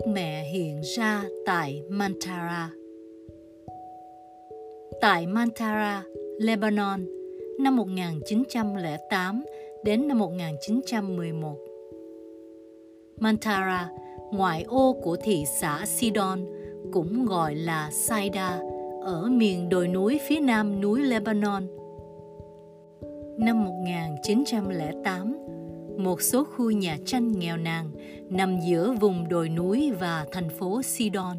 Đức Mẹ hiện ra tại Mantara. Tại Mantara, Lebanon, năm 1908 đến năm 1911. Mantara, ngoại ô của thị xã Sidon, cũng gọi là Saida, ở miền đồi núi phía nam núi Lebanon. Năm 1908, một số khu nhà tranh nghèo nàn nằm giữa vùng đồi núi và thành phố Sidon.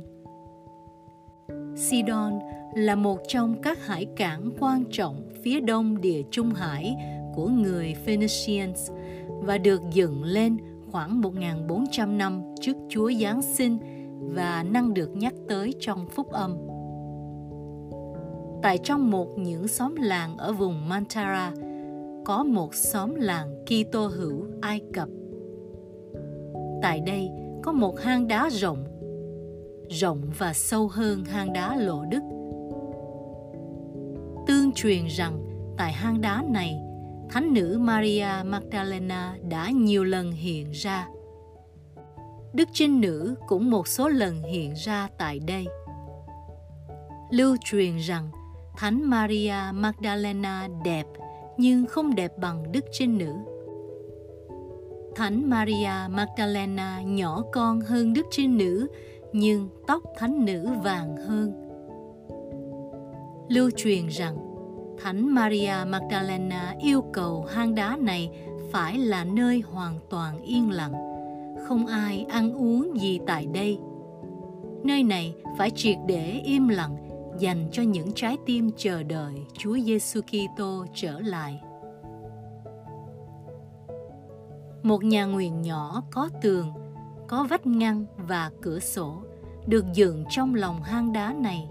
Sidon là một trong các hải cảng quan trọng phía đông địa Trung Hải của người Phoenicians và được dựng lên khoảng 1.400 năm trước Chúa Giáng sinh và năng được nhắc tới trong phúc âm. Tại trong một những xóm làng ở vùng Mantara, có một xóm làng Kitô hữu Ai Cập. Tại đây có một hang đá rộng, rộng và sâu hơn hang đá Lộ Đức. Tương truyền rằng tại hang đá này, Thánh nữ Maria Magdalena đã nhiều lần hiện ra. Đức Trinh Nữ cũng một số lần hiện ra tại đây. Lưu truyền rằng Thánh Maria Magdalena đẹp nhưng không đẹp bằng Đức Trinh Nữ. Thánh Maria Magdalena nhỏ con hơn Đức Trinh Nữ, nhưng tóc thánh nữ vàng hơn. Lưu truyền rằng Thánh Maria Magdalena yêu cầu hang đá này phải là nơi hoàn toàn yên lặng, không ai ăn uống gì tại đây. Nơi này phải triệt để im lặng dành cho những trái tim chờ đợi Chúa Giêsu Kitô trở lại. Một nhà nguyện nhỏ có tường, có vách ngăn và cửa sổ được dựng trong lòng hang đá này.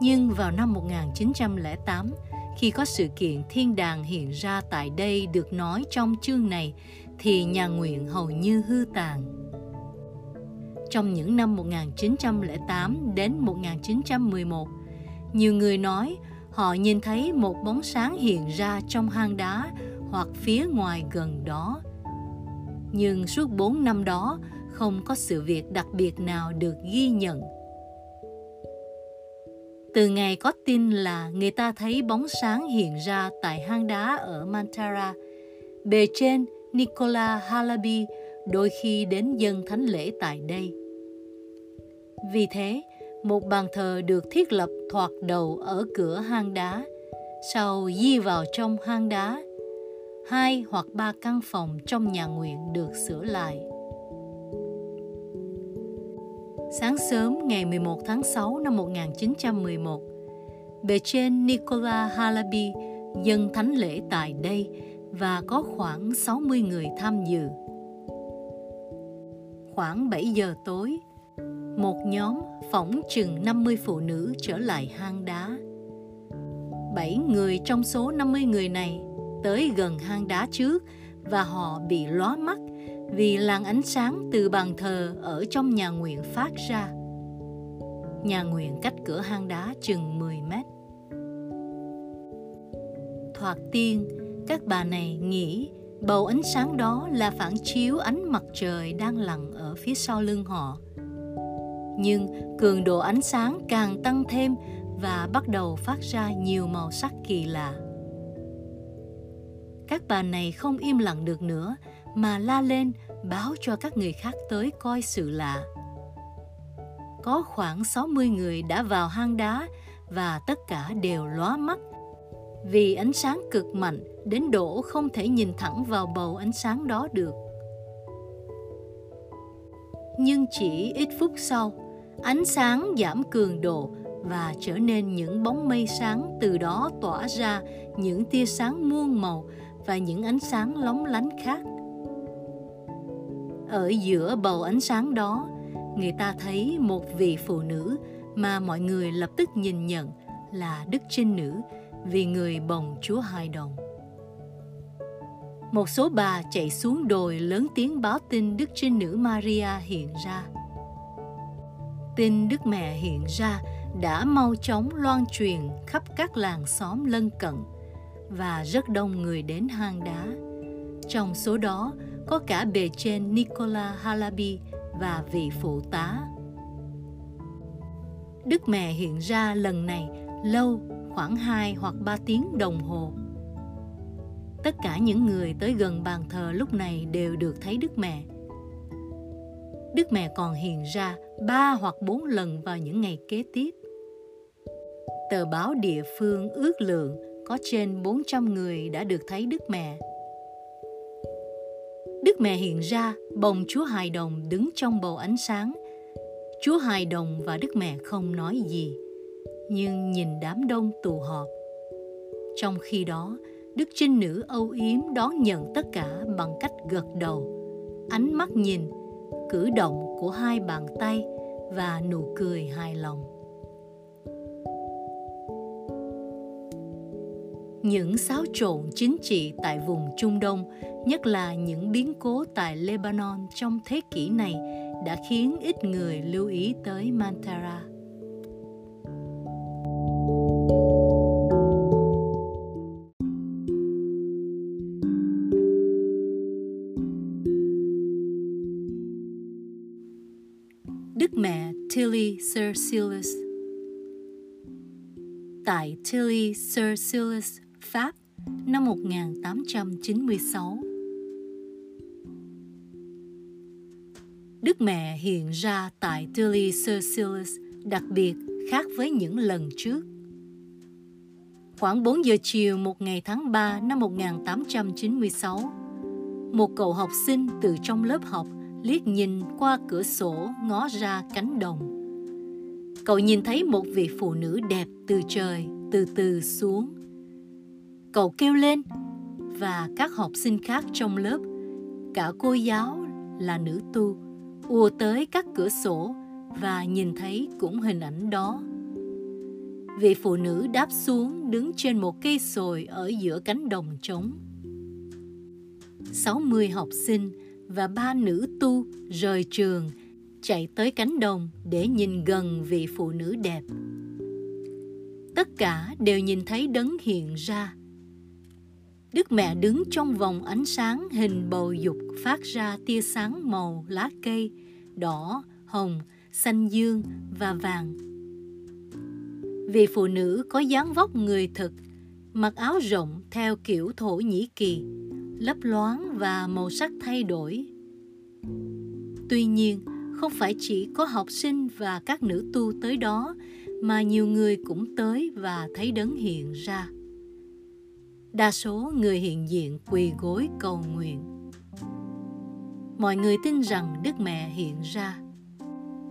Nhưng vào năm 1908, khi có sự kiện thiên đàng hiện ra tại đây được nói trong chương này, thì nhà nguyện hầu như hư tàn trong những năm 1908 đến 1911. Nhiều người nói họ nhìn thấy một bóng sáng hiện ra trong hang đá hoặc phía ngoài gần đó. Nhưng suốt 4 năm đó không có sự việc đặc biệt nào được ghi nhận. Từ ngày có tin là người ta thấy bóng sáng hiện ra tại hang đá ở Mantara, bề trên Nicola Halaby đôi khi đến dân thánh lễ tại đây. Vì thế, một bàn thờ được thiết lập thoạt đầu ở cửa hang đá, sau di vào trong hang đá. Hai hoặc ba căn phòng trong nhà nguyện được sửa lại. Sáng sớm ngày 11 tháng 6 năm 1911, bề trên Nicola Halabi dân thánh lễ tại đây và có khoảng 60 người tham dự. Khoảng 7 giờ tối, một nhóm phỏng chừng 50 phụ nữ trở lại hang đá. Bảy người trong số 50 người này tới gần hang đá trước và họ bị lóa mắt vì làn ánh sáng từ bàn thờ ở trong nhà nguyện phát ra. Nhà nguyện cách cửa hang đá chừng 10 mét. Thoạt tiên, các bà này nghĩ bầu ánh sáng đó là phản chiếu ánh mặt trời đang lặn ở phía sau lưng họ nhưng cường độ ánh sáng càng tăng thêm và bắt đầu phát ra nhiều màu sắc kỳ lạ. Các bà này không im lặng được nữa mà la lên báo cho các người khác tới coi sự lạ. Có khoảng 60 người đã vào hang đá và tất cả đều lóa mắt vì ánh sáng cực mạnh đến độ không thể nhìn thẳng vào bầu ánh sáng đó được. Nhưng chỉ ít phút sau, ánh sáng giảm cường độ và trở nên những bóng mây sáng từ đó tỏa ra những tia sáng muôn màu và những ánh sáng lóng lánh khác. Ở giữa bầu ánh sáng đó, người ta thấy một vị phụ nữ mà mọi người lập tức nhìn nhận là Đức Trinh Nữ vì người bồng Chúa Hai Đồng. Một số bà chạy xuống đồi lớn tiếng báo tin Đức Trinh Nữ Maria hiện ra tin Đức Mẹ hiện ra đã mau chóng loan truyền khắp các làng xóm lân cận và rất đông người đến hang đá. Trong số đó, có cả bề trên Nicola halabi và vị phụ tá. Đức Mẹ hiện ra lần này lâu, khoảng 2 hoặc 3 tiếng đồng hồ. Tất cả những người tới gần bàn thờ lúc này đều được thấy Đức Mẹ. Đức Mẹ còn hiện ra ba hoặc bốn lần vào những ngày kế tiếp. Tờ báo địa phương ước lượng có trên 400 người đã được thấy Đức Mẹ. Đức Mẹ hiện ra bồng Chúa Hài Đồng đứng trong bầu ánh sáng. Chúa Hài Đồng và Đức Mẹ không nói gì, nhưng nhìn đám đông tụ họp. Trong khi đó, Đức Trinh Nữ âu yếm đón nhận tất cả bằng cách gật đầu, ánh mắt nhìn, cử động của hai bàn tay và nụ cười hài lòng. những xáo trộn chính trị tại vùng Trung Đông, nhất là những biến cố tại Lebanon trong thế kỷ này đã khiến ít người lưu ý tới Mantara. Cercillus Tại Tilly Cercillus Pháp năm 1896. Đức Mẹ hiện ra tại Tilly Cercillus đặc biệt khác với những lần trước. Khoảng 4 giờ chiều một ngày tháng 3 năm 1896, một cậu học sinh từ trong lớp học liếc nhìn qua cửa sổ ngó ra cánh đồng. Cậu nhìn thấy một vị phụ nữ đẹp từ trời, từ từ xuống. Cậu kêu lên, và các học sinh khác trong lớp, cả cô giáo là nữ tu, ùa tới các cửa sổ và nhìn thấy cũng hình ảnh đó. Vị phụ nữ đáp xuống đứng trên một cây sồi ở giữa cánh đồng trống. 60 học sinh và ba nữ tu rời trường chạy tới cánh đồng để nhìn gần vị phụ nữ đẹp tất cả đều nhìn thấy đấng hiện ra Đức mẹ đứng trong vòng ánh sáng hình bầu dục phát ra tia sáng màu lá cây, đỏ, hồng, xanh dương và vàng. Vị phụ nữ có dáng vóc người thực, mặc áo rộng theo kiểu Thổ Nhĩ Kỳ, lấp loáng và màu sắc thay đổi. Tuy nhiên, không phải chỉ có học sinh và các nữ tu tới đó, mà nhiều người cũng tới và thấy đấng hiện ra. Đa số người hiện diện quỳ gối cầu nguyện. Mọi người tin rằng đức mẹ hiện ra.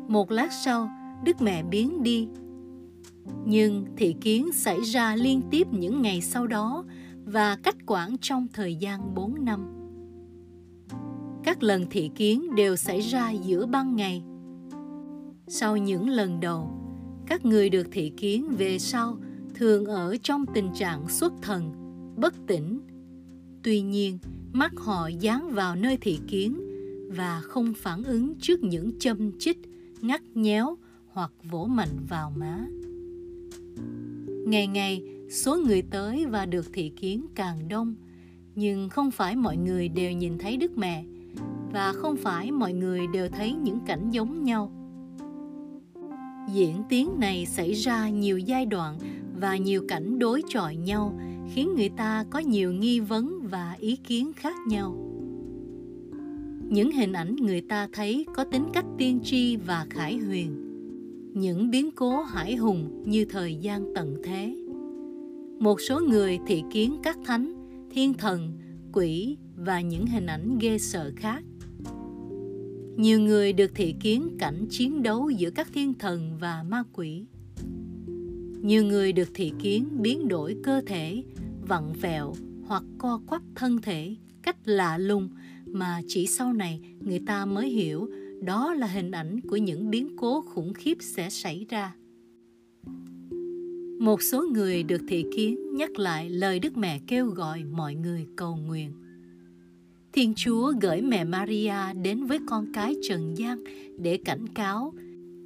Một lát sau đức mẹ biến đi. Nhưng thị kiến xảy ra liên tiếp những ngày sau đó và cách quản trong thời gian 4 năm. Các lần thị kiến đều xảy ra giữa ban ngày. Sau những lần đầu, các người được thị kiến về sau thường ở trong tình trạng xuất thần bất tỉnh. Tuy nhiên, mắt họ dán vào nơi thị kiến và không phản ứng trước những châm chích, ngắt nhéo hoặc vỗ mạnh vào má. Ngày ngày, số người tới và được thị kiến càng đông, nhưng không phải mọi người đều nhìn thấy Đức Mẹ và không phải mọi người đều thấy những cảnh giống nhau. Diễn tiến này xảy ra nhiều giai đoạn và nhiều cảnh đối chọi nhau, khiến người ta có nhiều nghi vấn và ý kiến khác nhau. Những hình ảnh người ta thấy có tính cách tiên tri và khải huyền. Những biến cố hải hùng như thời gian tận thế. Một số người thị kiến các thánh, thiên thần, quỷ và những hình ảnh ghê sợ khác nhiều người được thị kiến cảnh chiến đấu giữa các thiên thần và ma quỷ. Nhiều người được thị kiến biến đổi cơ thể, vặn vẹo hoặc co quắp thân thể cách lạ lùng mà chỉ sau này người ta mới hiểu đó là hình ảnh của những biến cố khủng khiếp sẽ xảy ra. Một số người được thị kiến nhắc lại lời đức mẹ kêu gọi mọi người cầu nguyện thiên chúa gửi mẹ maria đến với con cái trần gian để cảnh cáo,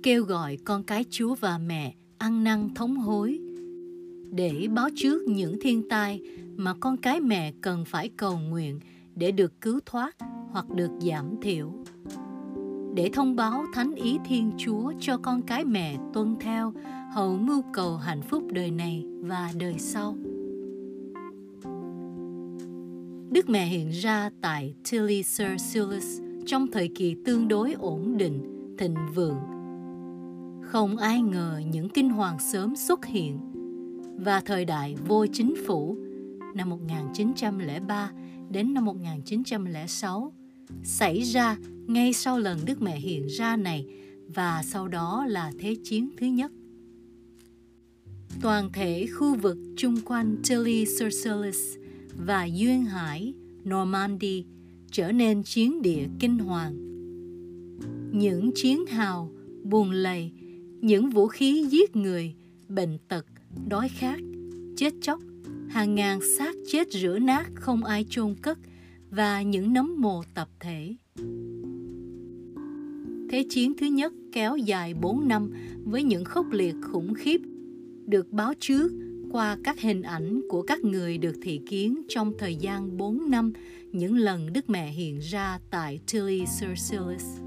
kêu gọi con cái chúa và mẹ ăn năn thống hối, để báo trước những thiên tai mà con cái mẹ cần phải cầu nguyện để được cứu thoát hoặc được giảm thiểu. để thông báo thánh ý Thiên Chúa cho con cái mẹ tuân theo hầu mưu cầu hạnh phúc đời này và đời sau. Đức Mẹ hiện ra tại Tilly Sir Silas trong thời kỳ tương đối ổn định, thịnh vượng. Không ai ngờ những kinh hoàng sớm xuất hiện và thời đại vô chính phủ năm 1903 đến năm 1906 xảy ra ngay sau lần Đức Mẹ hiện ra này và sau đó là Thế chiến thứ nhất. Toàn thể khu vực chung quanh Tilly Surcelis và Duyên Hải, Normandy trở nên chiến địa kinh hoàng. Những chiến hào, buồn lầy, những vũ khí giết người, bệnh tật, đói khát, chết chóc, hàng ngàn xác chết rửa nát không ai chôn cất và những nấm mồ tập thể. Thế chiến thứ nhất kéo dài 4 năm với những khốc liệt khủng khiếp được báo trước qua các hình ảnh của các người được thị kiến trong thời gian 4 năm những lần Đức Mẹ hiện ra tại Tilly Sur Silas.